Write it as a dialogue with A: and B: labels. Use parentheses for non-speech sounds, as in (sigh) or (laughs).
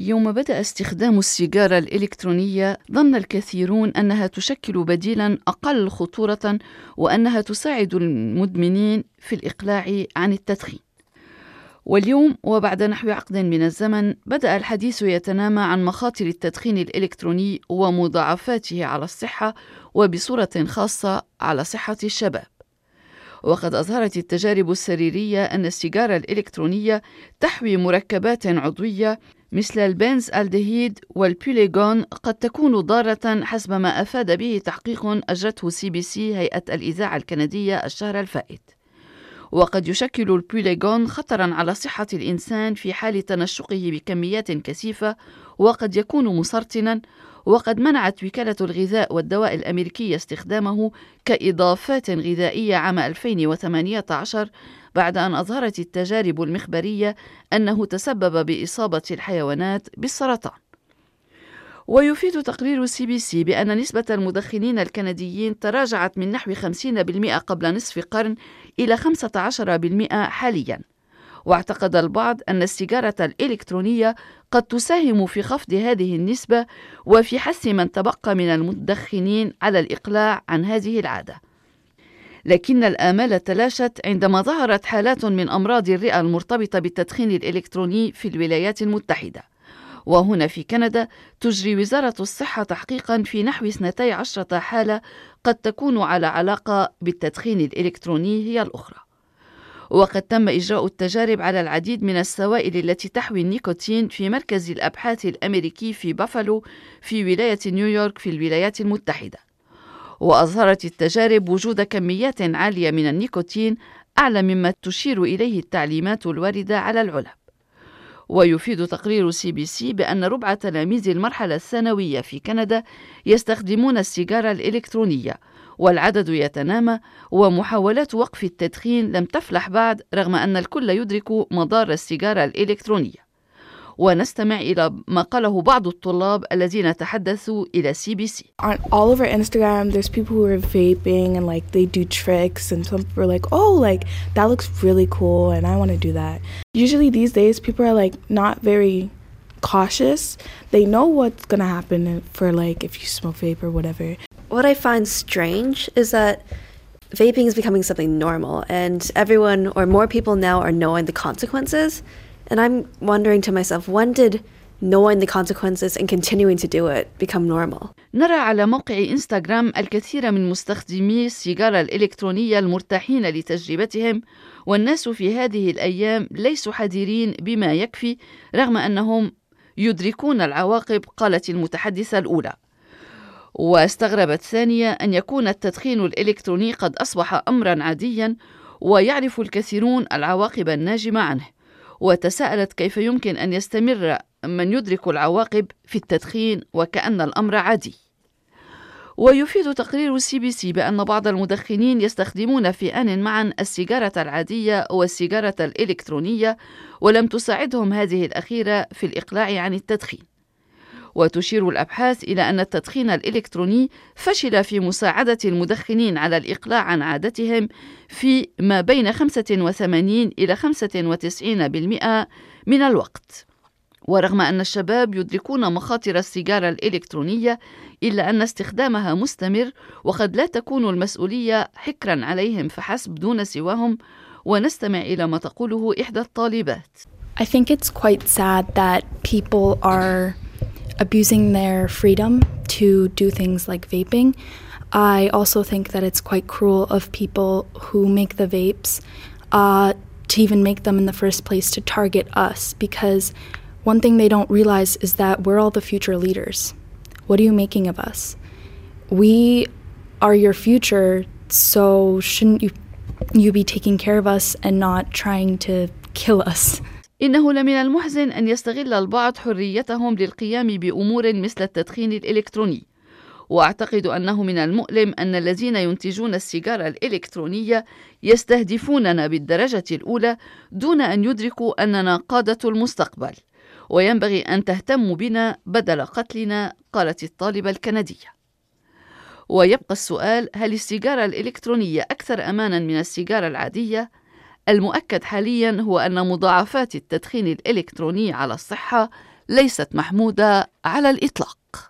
A: يوم بدأ استخدام السيجارة الإلكترونية ظن الكثيرون أنها تشكل بديلا أقل خطورة وأنها تساعد المدمنين في الإقلاع عن التدخين. واليوم وبعد نحو عقد من الزمن بدأ الحديث يتنامى عن مخاطر التدخين الإلكتروني ومضاعفاته على الصحة وبصورة خاصة على صحة الشباب. وقد أظهرت التجارب السريرية أن السيجارة الإلكترونية تحوي مركبات عضوية مثل البنزالدهيد والبوليغون قد تكون ضارة حسب ما أفاد به تحقيق أجرته سي بي سي هيئة الإذاعة الكندية الشهر الفائت. وقد يشكل البوليغون خطرا على صحة الإنسان في حال تنشقه بكميات كثيفة وقد يكون مسرطنا وقد منعت وكالة الغذاء والدواء الأمريكية استخدامه كإضافات غذائية عام 2018 بعد أن أظهرت التجارب المخبرية أنه تسبب بإصابة الحيوانات بالسرطان. ويفيد تقرير سي بي سي بأن نسبة المدخنين الكنديين تراجعت من نحو 50% قبل نصف قرن إلى 15% حالياً. واعتقد البعض أن السيجارة الإلكترونية قد تساهم في خفض هذه النسبة وفي حث من تبقى من المدخنين على الإقلاع عن هذه العادة. لكن الآمال تلاشت عندما ظهرت حالات من أمراض الرئة المرتبطة بالتدخين الإلكتروني في الولايات المتحدة. وهنا في كندا تجري وزارة الصحة تحقيقا في نحو 12 حالة قد تكون على علاقة بالتدخين الإلكتروني هي الأخرى. وقد تم إجراء التجارب على العديد من السوائل التي تحوي النيكوتين في مركز الأبحاث الأمريكي في بافالو في ولاية نيويورك في الولايات المتحدة. وأظهرت التجارب وجود كميات عالية من النيكوتين أعلى مما تشير إليه التعليمات الواردة على العلب. ويفيد تقرير سي بي سي بأن ربع تلاميذ المرحلة الثانوية في كندا يستخدمون السيجارة الإلكترونية والعدد يتنامى ومحاولات وقف التدخين لم تفلح بعد رغم أن الكل يدرك مضار السيجارة الإلكترونية. ونستمع إلى ما قاله بعض الطلاب الذين تحدثوا إلى سي بي سي.
B: All over Instagram there's people who are vaping and like they do tricks and some people are like oh like that looks really cool and I want to do that. Usually these days people are like not very cautious. They know what's going to happen for like if you smoke vape or whatever.
C: What I find strange is that vaping is becoming something normal, and everyone or more people now are knowing the consequences. And I'm wondering to myself, when did knowing the consequences and continuing to do it become normal.
A: نرى على موقع إنستغرام الكثير من مستخدمي السيجارة الإلكترونية المرتاحين لتجربتهم والناس في هذه الأيام ليسوا حذرين بما يكفي رغم أنهم يدركون العواقب قالت المتحدثة الأولى واستغربت ثانية أن يكون التدخين الإلكتروني قد أصبح أمرا عاديا ويعرف الكثيرون العواقب الناجمة عنه وتساءلت كيف يمكن أن يستمر من يدرك العواقب في التدخين وكأن الأمر عادي. ويفيد تقرير سي بي سي بأن بعض المدخنين يستخدمون في آن معا السيجارة العادية والسيجارة الإلكترونية ولم تساعدهم هذه الأخيرة في الإقلاع عن التدخين. وتشير الأبحاث إلى أن التدخين الإلكتروني فشل في مساعدة المدخنين على الإقلاع عن عادتهم في ما بين 85 إلى 95% من الوقت. ورغم أن الشباب يدركون مخاطر السيجارة الإلكترونية إلا أن استخدامها مستمر وقد لا تكون المسؤولية حكرا عليهم فحسب دون سواهم ونستمع إلى ما تقوله إحدى الطالبات.
B: I think it's quite sad that people are abusing their freedom to do things like vaping. I also think that it's quite cruel of people who make the vapes uh, to even make them in the first place to target us because one thing they don't realize is that we're all the future leaders. What are you making of us? We are your future, so shouldn't you you be taking care of us and not trying to kill us? (laughs)
A: إنه لمن المحزن أن يستغل البعض حريتهم للقيام بأمور مثل التدخين الإلكتروني. وأعتقد أنه من المؤلم أن الذين ينتجون السيجارة الإلكترونية يستهدفوننا بالدرجة الأولى دون أن يدركوا أننا قادة المستقبل. وينبغي أن تهتموا بنا بدل قتلنا قالت الطالبة الكندية. ويبقى السؤال هل السيجارة الإلكترونية أكثر امانا من السيجارة العادية؟ المؤكد حاليا هو أن مضاعفات التدخين الإلكتروني على الصحة ليست محمودة على الإطلاق.